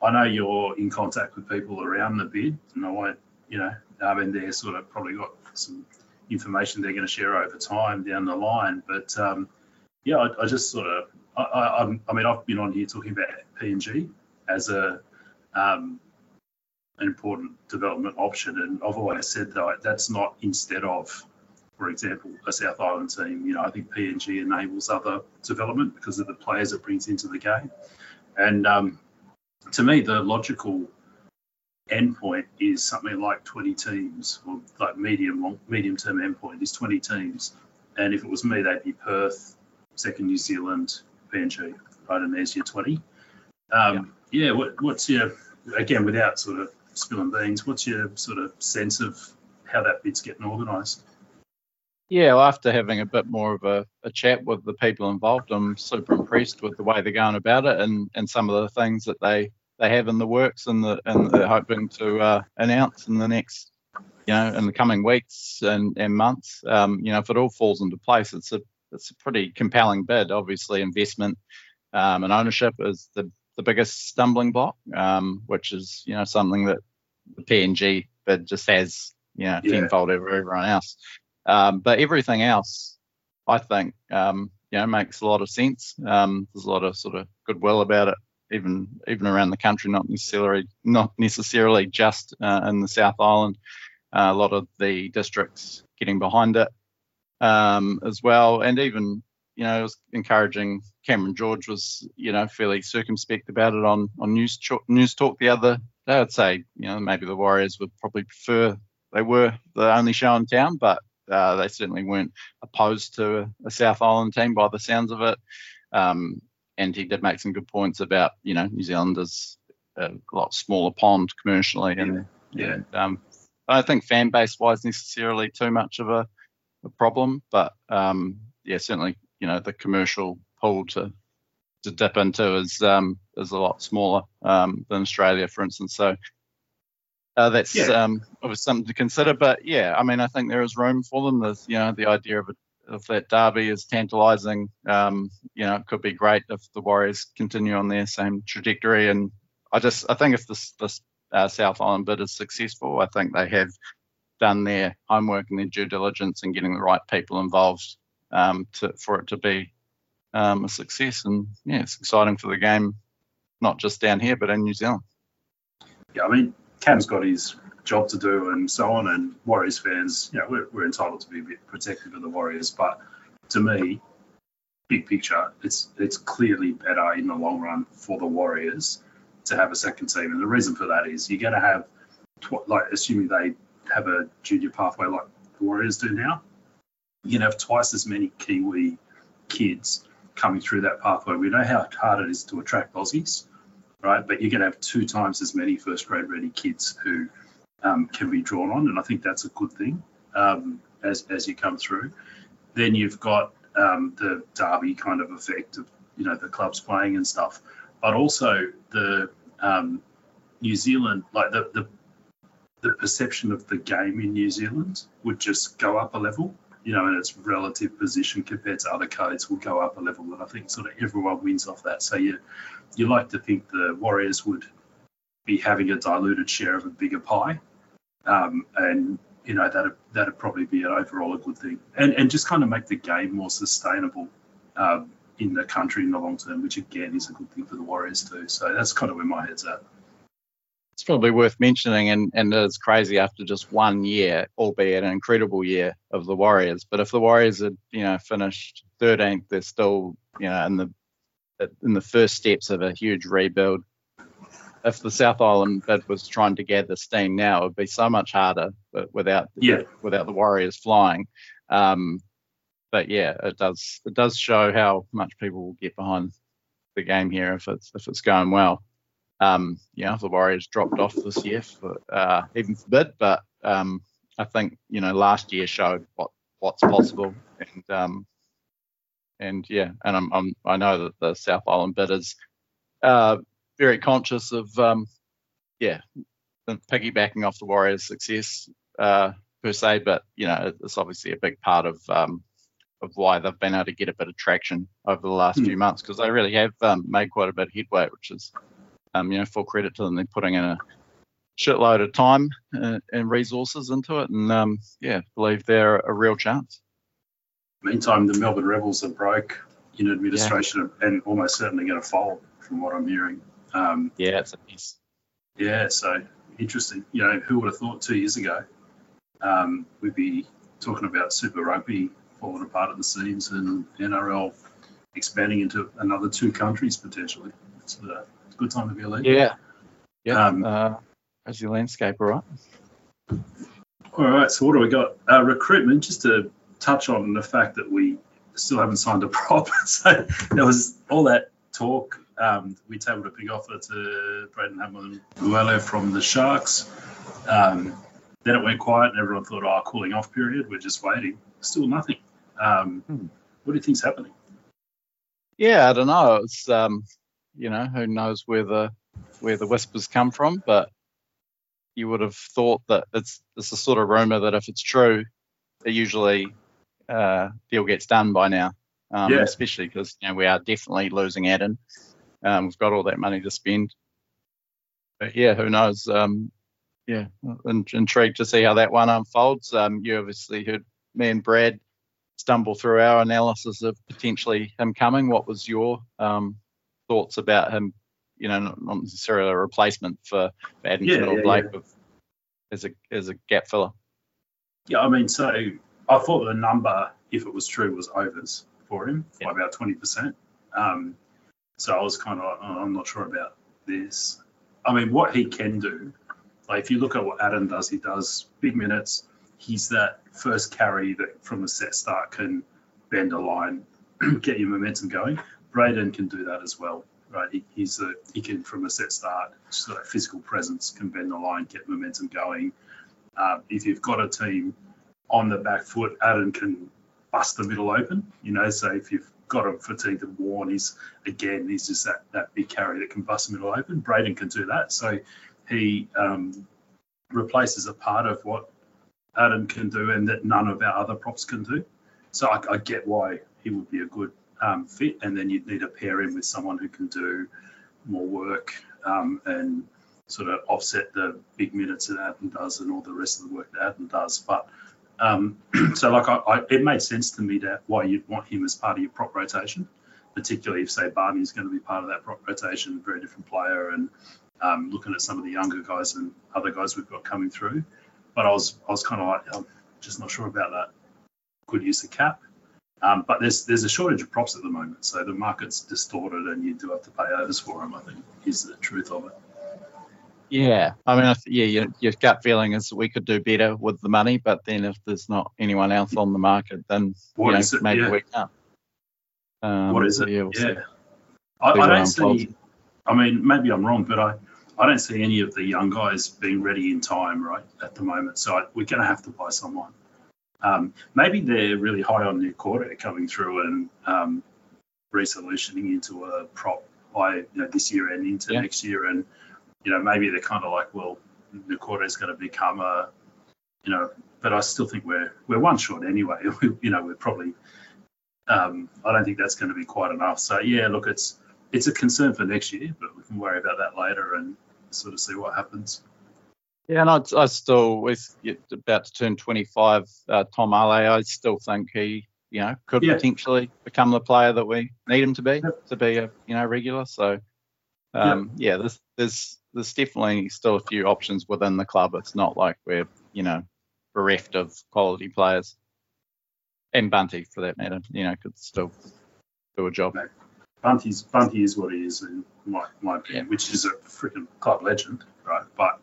I know you're in contact with people around the bid, and I won't, you know, I mean, they're sort of probably got some information they're going to share over time down the line. But um, yeah, I, I just sort of, I, I, I mean, I've been on here talking about PNG as a um, an important development option, and I've always said that that's not instead of for example, a South Island team, you know, I think PNG enables other development because of the players it brings into the game. And um, to me, the logical endpoint is something like 20 teams, or like medium long, medium term endpoint is 20 teams. And if it was me, they'd be Perth, second New Zealand, PNG, right? And there's your 20. Um, yeah. what, what's your again without sort of spilling beans? What's your sort of sense of how that bid's getting organised?
yeah, well, after having a bit more of a, a chat with the people involved, I'm super impressed with the way they're going about it and, and some of the things that they, they have in the works and the and they're hoping to uh, announce in the next you know in the coming weeks and, and months. Um, you know, if it all falls into place, it's a it's a pretty compelling bid. Obviously, investment um, and ownership is the the biggest stumbling block, um, which is you know something that the PNG bid just has you know
Yeah.
tenfold over everyone else. Um, but everything else, I think, um, you know, makes a lot of sense. Um, there's a lot of sort of goodwill about it, even even around the country, not necessarily not necessarily just uh, in the South Island. Uh, a lot of the districts getting behind it um, as well, and even you know, it was encouraging. Cameron George was, you know, fairly circumspect about it on on news Ch- news talk the other day. I'd say, you know, maybe the Warriors would probably prefer they were the only show in town, but uh, they certainly weren't opposed to a, a South Island team by the sounds of it. Um, and he did make some good points about, you know, New Zealand is a lot smaller pond commercially, and,
Yeah.
and um, I don't think fan base wise necessarily too much of a, a problem, but um, yeah, certainly, you know, the commercial pool to to dip into is um, is a lot smaller um, than Australia, for instance. So uh, that's
Yeah.
um, obviously something to consider. But yeah, I mean, I think there is room for them. There's, you know, the idea of, a, of that derby is tantalising. Um, you know, it could be great if the Warriors continue on their same trajectory. And I just, I think if this this uh, South Island bid is successful, I think they have done their homework and their due diligence and getting the right people involved um, to, for it to be um, a success. And yeah, it's exciting for the game, not just down here, but in New Zealand.
yeah, I mean, Cam's got his job to do and so on, and Warriors fans, you know, we're, we're entitled to be a bit protective of the Warriors, but to me, big picture, it's it's clearly better in the long run for the Warriors to have a second team, and the reason for that is you're going to have, tw- like, assuming they have a junior pathway like the Warriors do now, going to have twice as many Kiwi kids coming through that pathway. We know how hard it is to attract Aussies, right? But you're going to have two times as many first grade ready kids who um, can be drawn on, and I think that's a good thing um, as as you come through. Then you've got um, the derby kind of effect of you know the clubs playing and stuff, but also the um, New Zealand like the, the the perception of the game in New Zealand would just go up a level, you know, and its relative position compared to other codes will go up a level. And I think sort of everyone wins off that. So you you like to think the Warriors would be having a diluted share of a bigger pie, um, and you know that that'd probably be an overall a good thing, and and just kind of make the game more sustainable. Um, in the country in the long term, which again is a good thing for the Warriors too. So that's kind of where my head's at
probably worth mentioning, and, and it's crazy after just one year, albeit an incredible year of the Warriors. But if the Warriors had, you know, finished 13th, they're still, you know, in the in the first steps of a huge rebuild. If the South Island bid was trying to gather steam now, it would be so much harder but without
yeah.
without the Warriors flying. Um, but yeah, it does it does show how much people will get behind the game here if it's if it's going well. Um, you know, the Warriors dropped off this year for uh, even for bid, but um, I think you know last year showed what what's possible, and um, and yeah, and I'm, I'm I know that the South Island bid is uh, very conscious of um, yeah, piggybacking off the Warriors' success uh, per se, but you know it's obviously a big part of um, of why they've been able to get a bit of traction over the last mm. few months because they really have um, made quite a bit of headway, which is um, you know, full credit to them. They're putting in a shitload of time uh, and resources into it, and um, yeah, believe they're a real chance.
Meantime, the Melbourne Rebels are broke in administration yeah. and almost certainly going to fold, from what I'm hearing. Um,
yeah, it's a mess.
Yeah, so interesting. You know, who would have thought two years ago um, we'd be talking about Super Rugby falling apart at the seams and NRL expanding into another two countries potentially. It's, uh, good time to be a leader.
Yeah. Yeah. Um, uh, as your landscaper, right?
All right. So what do we got? Uh, recruitment. Just to touch on the fact that we still haven't signed a prop. so there was all that talk. Um, we tabled a big offer to Braden Hamlin Uele from the Sharks. Um, then it went quiet, and everyone thought, "Oh, cooling off period. We're just waiting." Still nothing. Um, hmm. What do you think's happening?
Yeah, I don't know. It's um, you know, who knows where the where the whispers come from, but you would have thought that it's it's the sort of rumor that if it's true, it usually uh, deal gets done by now. Um, yeah. Especially because you know we are definitely losing Addin. Um, we've got all that money to spend. But yeah, who knows? Um, yeah, in, intrigued to see how that one unfolds. Um, you obviously heard me and Brad stumble through our analysis of potentially him coming. What was your um, thoughts about him, you know, not, not necessarily a replacement for, for Addington yeah, or Blake yeah. as a as a gap filler.
Yeah, I mean, so I thought the number, if it was true, was overs for him by about twenty percent. Um, so I was kind of, oh, I'm not sure about this. I mean, what he can do, like if you look at what Addin does, he does big minutes. He's that first carry that from the set start can bend a line, get your momentum going. Braden can do that as well, right? He, he's a, he can from a set start, sort of physical presence, can bend the line, get momentum going. Uh, if you've got a team on the back foot, Addin can bust the middle open. You know, so if you've got him fatigued and worn, he's again he's just that that big carry that can bust the middle open. Braden can do that, so he um, replaces a part of what Addin can do and that none of our other props can do. So I, I get why he would be a good um, fit, and then you'd need to pair him with someone who can do more work um, and sort of offset the big minutes that Addin does and all the rest of the work that Addin does. But um, so, like, I, I, it made sense to me that why you'd want him as part of your prop rotation, particularly if, say, Barney's going to be part of that prop rotation, a very different player, and um, looking at some of the younger guys and other guys we've got coming through. But I was, I was kind of like, I'm just not sure about that. Good use of cap. Um, but there's there's a shortage of props at the moment, so the market's distorted, and you do have to pay overs for them. I think is the truth of it.
Yeah, I mean, yeah, your, your gut feeling is we could do better with the money, but then if there's not anyone else on the market, then you know, maybe yeah. we can't. Um,
what is it?
Yeah, we'll
yeah. I, I don't see. I mean, maybe I'm wrong, but I, I don't see any of the young guys being ready in time right at the moment. So I, we're going to have to buy someone. Um, maybe they're really high on Nick Corder coming through and um, resolutioning into a prop by you know, this year and into
Yeah.
next year, and you know maybe they're kind of like, well, Nick Corder is going to become a, you know, but I still think we're we're one short anyway. you know, we're probably. Um, I don't think that's going to be quite enough. So yeah, look, it's it's a concern for next year, but we can worry about that later and sort of see what happens.
Yeah, and I, I still, with about to turn 25, uh, Tom Ale, I still think he, you know, could
Yeah.
potentially become the player that we need him to be,
Yep.
to be a, you know, regular. So, um, yeah, there's, there's, there's definitely still a few options within the club. It's not like we're, you know, bereft of quality players. And Bunty, for that matter, you know, could still do a job.
Bunty's Bunty is what he is in my, my opinion, which is a freaking club legend, right? But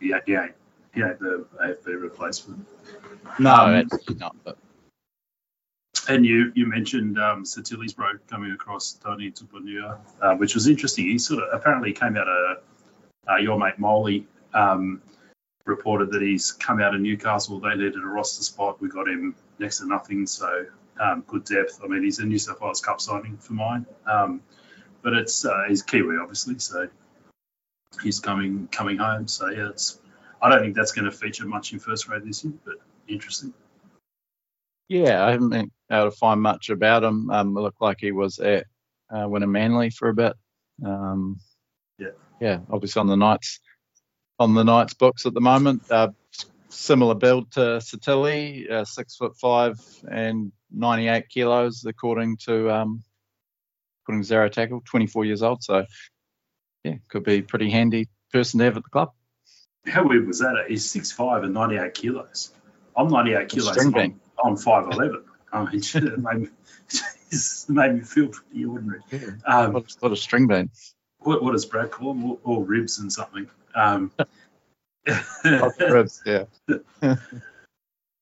yeah, yeah, yeah, the AFB replacement.
No,
Um,
not. But
And you you mentioned um, Satili's bro coming across Tony Tupunua, uh, which was interesting. He sort of apparently came out of uh, your mate Molly um, reported that he's come out of Newcastle. They needed a roster spot. We got him next to nothing, so um, good depth. I mean, he's a New South Wales Cup signing for mine, um, but it's uh, he's Kiwi obviously, so he's coming coming home. So yeah, it's I don't think that's going to feature much in first grade this year, but interesting.
Yeah, I haven't been able to find much about him. Um, it looked like he was at uh, Winner Manly for a bit. Um,
Yeah.
yeah, obviously on the Knights on the Knights books at the moment. Uh, similar build to Satili, uh, six foot five and 98 kilos, according to um, according to Zero Tackle, 24 years old. So yeah, could be a pretty handy person to have at the club.
How weird was that? He's six five and ninety eight kilos. I'm ninety eight kilos. I'm. I'm five eleven. I mean, it made me, it's made me feel pretty ordinary. Um,
What, what a string bean.
what, what does Brad call them? All, all ribs and something. Um,
Ribs, yeah.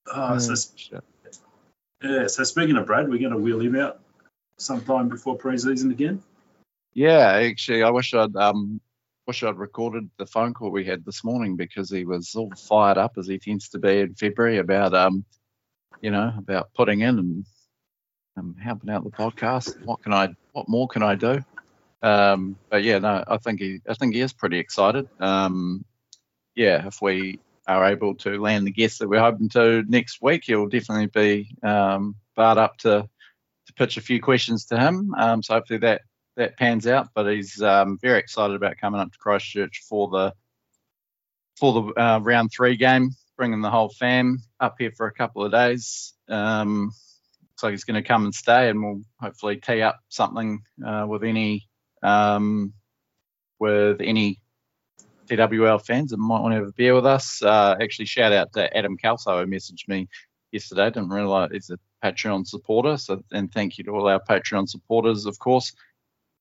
oh, so,
Shit.
yeah, so speaking of Brad, we're going to wheel him out sometime before pre-season again.
Yeah, actually, I wish I'd um wish I'd recorded the phone call we had this morning because he was all fired up as he tends to be in February about um you know about putting in and um, helping out the podcast. What can I? What more can I do? Um, but yeah, no, I think he I think he is pretty excited. Um, yeah, if we are able to land the guest that we're hoping to next week, he'll definitely be um, barred up to to pitch a few questions to him. Um, so hopefully that that pans out. But he's um, very excited about coming up to Christchurch for the for the uh, round three game, bringing the whole fam up here for a couple of days. Um, looks like he's going to come and stay, and we'll hopefully tee up something uh, with any um, with any TWL fans that might want to have a beer with us. Uh, actually, shout out to Adam Calso who messaged me yesterday. Didn't realise he's a Patreon supporter. So, and thank you to all our Patreon supporters, of course.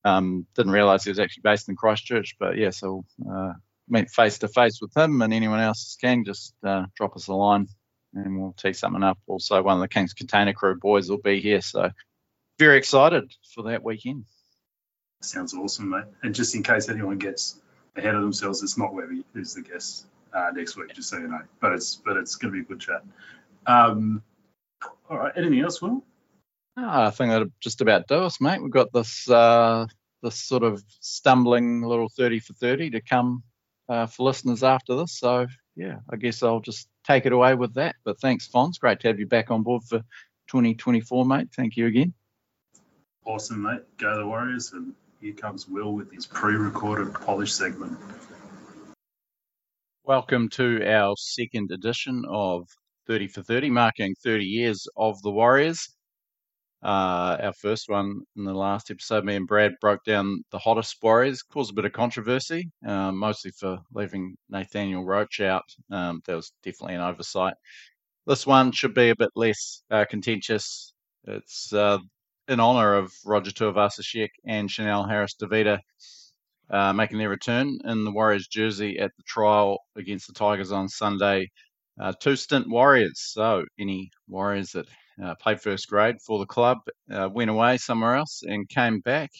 Um, didn't realise he was actually based in Christchurch, but yeah, so uh, meet face to face with him and anyone else can just uh, drop us a line and we'll tee something up. Also, one of the Kingz Container Crew boys will be here, so very excited for that weekend.
Sounds awesome, mate. And just in case anyone gets ahead of themselves, it's not Webby who's the guest uh, next week, just so you know. But it's but it's going to be a good chat. Um, all right. Anything else, Will?
Ah, I think that'll just about do us, mate. We've got this uh, this sort of stumbling little 30 for 30 to come uh, for listeners after this. So, yeah, I guess I'll just take it away with that. But thanks, Fonz. Great to have you back on board for 2024, mate. Thank you again.
Awesome, mate. Go the Warriors. And here comes Will with his pre-recorded polish segment.
Welcome to our second edition of 30 for 30, marking 30 years of the Warriors. Uh, our first one in the last episode, me and Brad broke down the hottest Warriors, caused a bit of controversy, um, mostly for leaving Nathaniel Roache out. Um, that was definitely an oversight. This one should be a bit less uh, contentious. It's uh, in honour of Roger Tuivasa-Sheck and Chanel Harris-Tavita uh, making their return in the Warriors jersey at the trial against the Tigers on Sunday. Uh, two stint Warriors. So, any Warriors that uh, played first grade for the club, uh, went away somewhere else, and came back.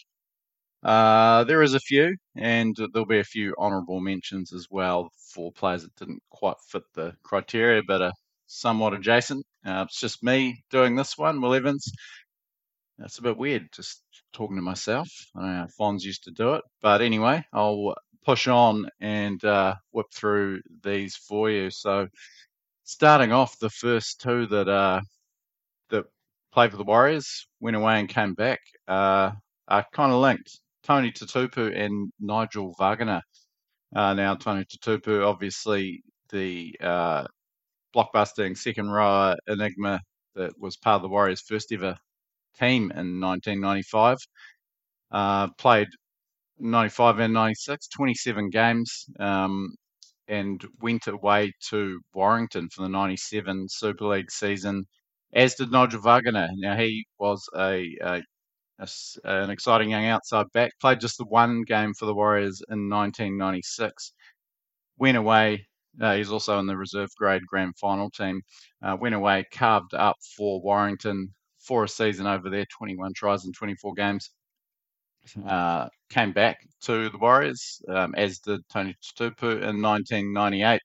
Uh, there is a few, and there'll be a few honourable mentions as well for players that didn't quite fit the criteria, but are somewhat adjacent. Uh, it's just me doing this one, Will Evans. That's a bit weird, just talking to myself. I know Fonz used to do it, but anyway, I'll push on and uh, whip through these for you. So, starting off, the first two that uh, that played for the Warriors went away and came back uh, are kind of linked. Tony Tatupu and Nigel Vagana. Uh, now, Tony Tatupu, obviously the uh, blockbusting second rower enigma that was part of the Warriors' first ever team in 1995. Uh, played 95 and 96, 27 games, um, and went away to Warrington for the 97 Super League season, as did Nigel Vagana. Now, he was a, a a, an exciting young outside back. Played just the one game for the Warriors in 1996. Went away. Uh, he's also in the reserve grade grand final team. Uh, went away, carved up for Warrington for a season over there, 21 tries in 24 games. Uh, came back to the Warriors, um, as did Tony Tatupu in 1998.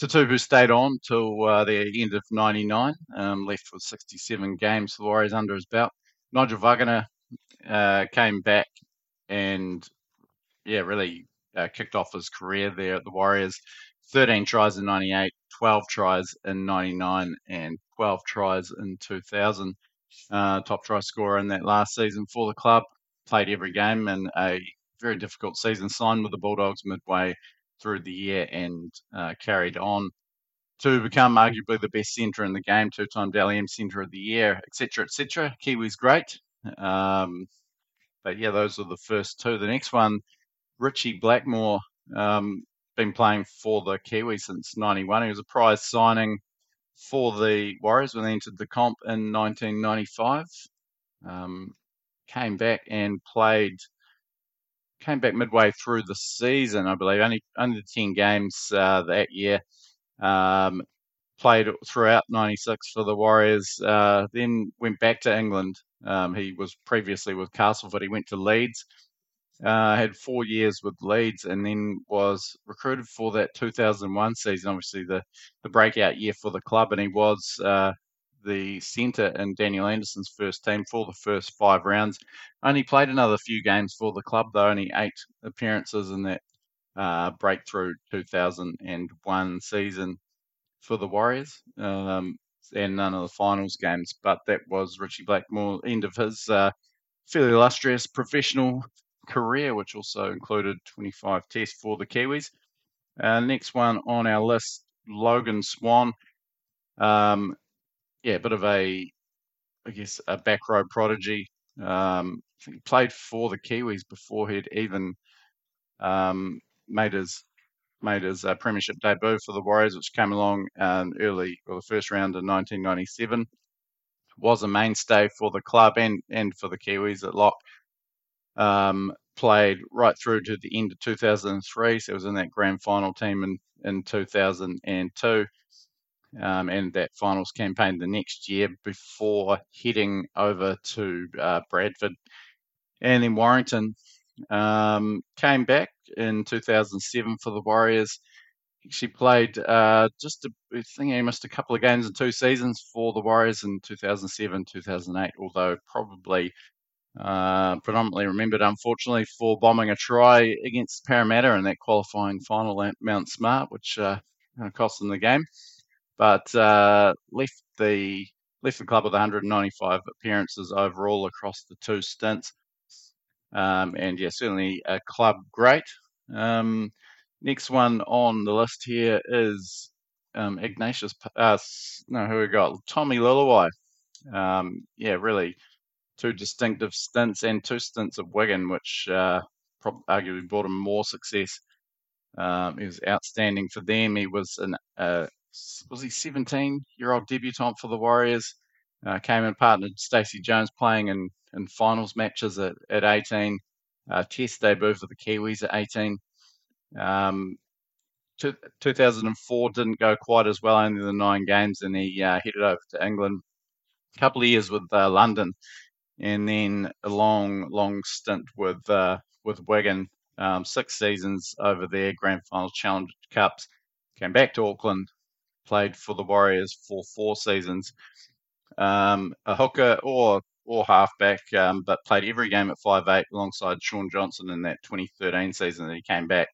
Tatupu stayed on till uh, the end of 99, um, left with 67 games for the Warriors under his belt. Nigel Vagana uh, came back and, yeah, really uh, kicked off his career there at the Warriors. 13 tries in 98, 12 tries in 99, and 12 tries in 2000. Uh, top try scorer in that last season for the club. Played every game in a very difficult season. Signed with the Bulldogs midway through the year and uh, carried on to become arguably the best centre in the game, two-time Dally M Centre of the Year, etc., etc. Kiwi's great, um, but yeah, those are the first two. The next one, Richie Blackmore, um, been playing for the Kiwis since '91. He was a prize signing for the Warriors when they entered the comp in 1995. Um, came back and played. Came back midway through the season, I believe. Only under ten games uh, that year. Um, played throughout '96 for the Warriors. Uh, then went back to England. Um, he was previously with Castleford. He went to Leeds. Uh, had four years with Leeds, and then was recruited for that 2001 season. Obviously, the the breakout year for the club, and he was uh, the centre in Daniel Anderson's first team for the first five rounds. Only played another few games for the club, though. Only eight appearances in that uh, breakthrough 2001 season for the Warriors, um, and none of the finals games. But that was Richie Blackmore end of his uh, fairly illustrious professional career, which also included 25 tests for the Kiwis. Uh, next one on our list, Logan Swan. Um, yeah, a bit of a, I guess, a back row prodigy. Um, he played for the Kiwis before he'd even um, made his made his uh, premiership debut for the Warriors, which came along um, early, or the first round in 1997. Was a mainstay for the club and, and for the Kiwis at lock. Um, played right through to the end of 2003, so was in that grand final team in, in 2002. Um, and that finals campaign the next year before heading over to uh, Bradford and then Warrington. Um, came back in 2007 for the Warriors. She played uh, just, a, I think he missed a couple of games in two seasons for the Warriors in 2007, 2008, although probably uh, predominantly remembered, unfortunately, for bombing a try against Parramatta in that qualifying final at Mount Smart, which uh, cost them the game. But uh, left the left the club with 195 appearances overall across the two stints. Um, and yeah, certainly a club great. Um, next one on the list here is um, Ignatius. Uh, no, who we got? Tommy Leuluai. Um, yeah, really two distinctive stints and two stints at Wigan, which uh, arguably brought him more success. Um, he was outstanding for them. He was an uh, was he 17 year old debutant for the Warriors. Uh, came and partnered Stacey Jones playing in, in finals matches at, at 18. Uh, test debut for the Kiwis at 18. Um, 2004 didn't go quite as well, only the nine games, and he uh, headed over to England a couple of years with uh, London, and then a long, long stint with uh, with Wigan. Um, six seasons over there, grand final challenge cups. Came back to Auckland, played for the Warriors for four seasons. Um, a hooker or or halfback, um, but played every game at five eight alongside Shaun Johnson in that 2013 season that he came back.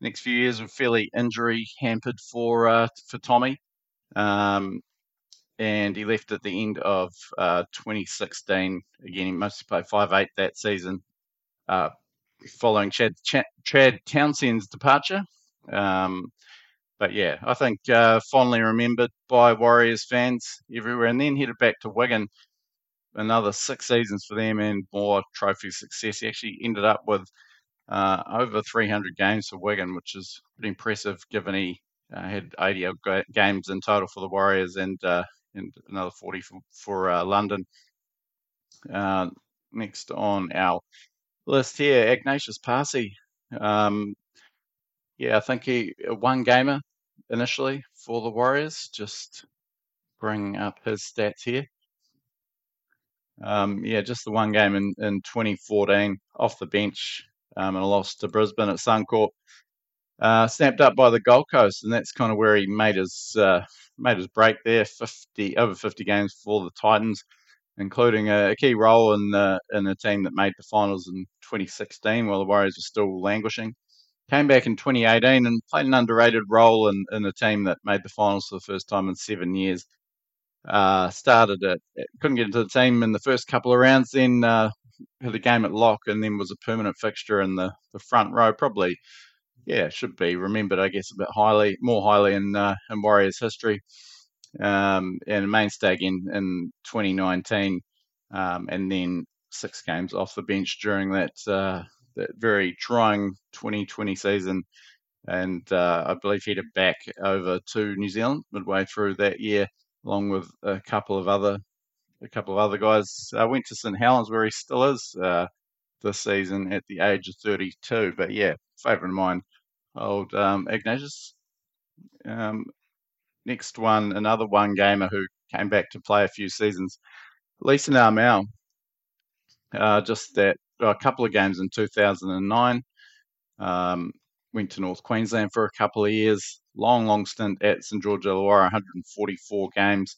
Next few years were fairly injury hampered for uh, for Tommy. Um, and he left at the end of uh, 2016. Again, he mostly played 5'8 that season, uh, following Chad, Chad, Chad, Townsend's departure. Um, but yeah, I think uh, fondly remembered by Warriors fans everywhere, and then headed back to Wigan. Another six seasons for them and more trophy success. He actually ended up with uh, over 300 games for Wigan, which is pretty impressive given he uh, had 80 games in total for the Warriors and uh, and another 40 for, for uh, London. Uh, next on our list here, Ignatius Paasi. Um, yeah, I think he one gamer initially for the Warriors. Just bring up his stats here. Um, yeah, just the one game in, in 2014 off the bench um, and a loss to Brisbane at Suncorp uh, snapped up by the Gold Coast, and that's kind of where he made his uh, made his break there. Fifty over fifty games for the Titans, including a, a, key role in the in the team that made the finals in 2016, while the Warriors were still languishing. Came back in 2018 and played an underrated role in, in a team that made the finals for the first time in seven years. Uh, started it, couldn't get into the team in the first couple of rounds, then uh, had a game at lock, and then was a permanent fixture in the, the front row. Probably yeah, should be remembered, I guess, a bit highly, more highly in uh, in Warriors history, um, and mainstay in in 2019, um, and then six games off the bench during that uh, that very trying 2020 season, and uh, I believe he headed back over to New Zealand midway through that year, along with a couple of other a couple of other guys. I went to St Helens where he still is uh, this season at the age of 32. But yeah, favourite of mine, old um, Ignatius. Um, next one, another one gamer who came back to play a few seasons, Lisa Narmau. Uh, just that a couple of games in 2009. Um, went to North Queensland for a couple of years. Long, long stint at St George Illawarra, 144 games.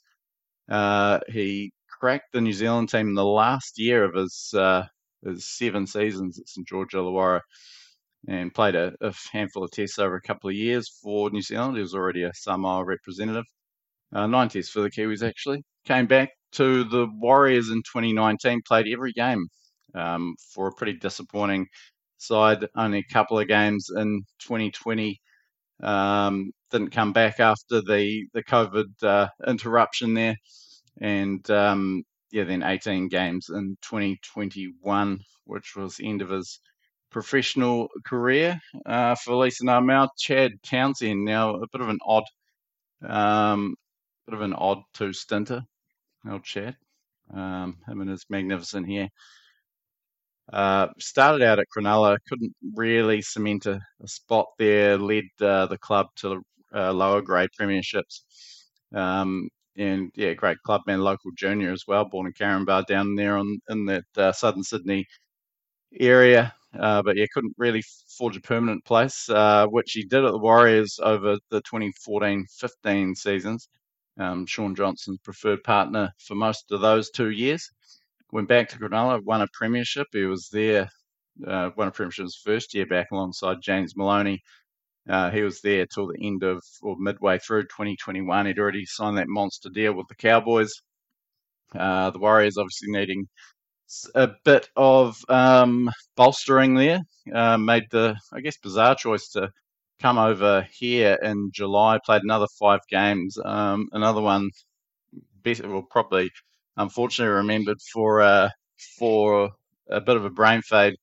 Uh, he cracked the New Zealand team in the last year of his uh, his seven seasons at St George Illawarra and played a, a, handful of tests over a couple of years for New Zealand. He was already a Samoa representative. Uh, nine tests for the Kiwis, actually. Came back to the Warriors in 2019, played every game um, for a pretty disappointing side. Only a couple of games in 2020. Um, didn't come back after the, the COVID uh, interruption there. And um, yeah, then 18 games in 2021, which was the end of his professional career uh, for Lisa Narmau. Chad Townsend, now a bit of an odd, um, bit of an odd two stinter. Old Chad, um, him and his magnificent hair. Uh, started out at Cronulla, couldn't really cement a, a spot there. Led uh, the club to uh, lower grade premierships. Um, and yeah, great clubman, local junior as well, born in Caringbah down there on in that uh, southern Sydney area. Uh, but yeah, couldn't really forge a permanent place, which he did at the Warriors over the 2014-15 seasons. Um, Shaun Johnson's preferred partner for most of those two years. Went back to Cronulla, won a premiership. He was there, uh, won a premiership his first year back alongside James Maloney uh, he was there till the end of or midway through 2021. He'd already signed that monster deal with the Cowboys. Uh, the Warriors obviously needing a bit of um, bolstering there. Uh, made the, I guess, bizarre choice to come over here in July. Played another five games. Um, another one, better, well, probably unfortunately remembered for uh, for a bit of a brain fade.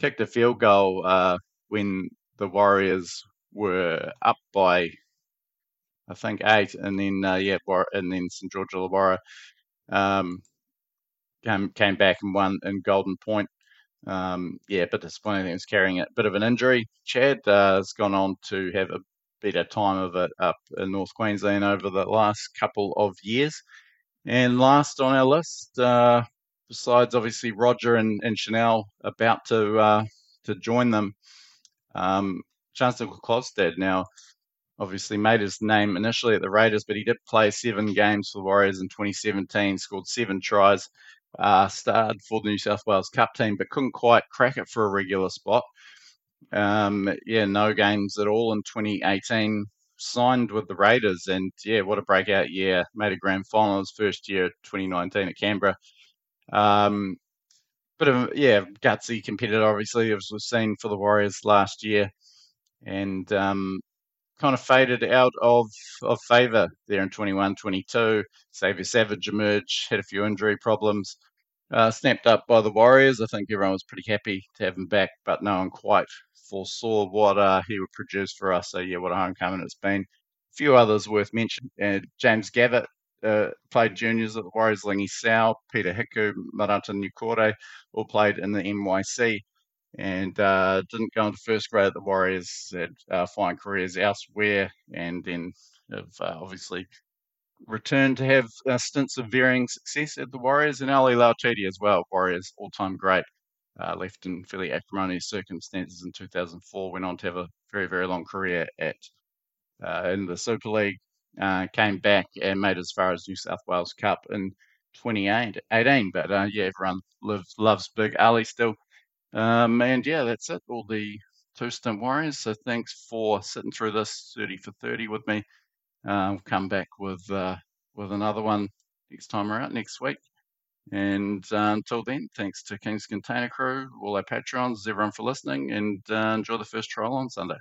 Kicked a field goal uh, when the Warriors were up by I think eight, and then uh, yeah, and then St George Illawarra um, came came back and won in Golden Point. Um, yeah, but disappointing. He was carrying a bit of an injury. Chad uh, has gone on to have a better time of it up in North Queensland over the last couple of years. And last on our list, uh, besides obviously Roger and, and Chanel about to uh, to join them, um, Charnze Nicoll-Klokstad now obviously made his name initially at the Raiders, but he did play seven games for the Warriors in 2017, scored seven tries, uh, starred for the New South Wales Cup team, but couldn't quite crack it for a regular spot. Um, yeah, no games at all in 2018. Signed with the Raiders, and yeah, what a breakout year! Made a grand final his first year, 2019 at Canberra. Um, bit of yeah, gutsy competitor, obviously, as we've seen for the Warriors last year, and um, kind of faded out of of favour there in 21, 22. Xavier Savage emerged, had a few injury problems, uh, snapped up by the Warriors. I think everyone was pretty happy to have him back, but no one quite foresaw what uh, he would produce for us. So yeah, what a homecoming it's been. A few others worth mentioning. Uh, James Gavet uh, played juniors at the Warriors, Lingy Sao, Peter Hiku, Marata Niukore, all played in the NYC and uh, didn't go into first grade at the Warriors, had uh, fine careers elsewhere, and then have uh, obviously returned to have uh, stints of varying success at the Warriors, and Ali Lauitiiti as well, Warriors all-time great. Uh, left in fairly acrimonious circumstances in 2004, went on to have a very, very long career at uh, in the Super League, came back and made as far as New South Wales Cup in 2018. But yeah, everyone lives, loves Big Ali still um, and yeah, that's it. All the two stint warriors. So thanks for sitting through this 30 for 30 with me. Uh, will come back with uh, with another one next time around next week. And uh, until then, thanks to Kingz Container Crew, all our patrons, everyone for listening, and uh, enjoy the first trial on Sunday.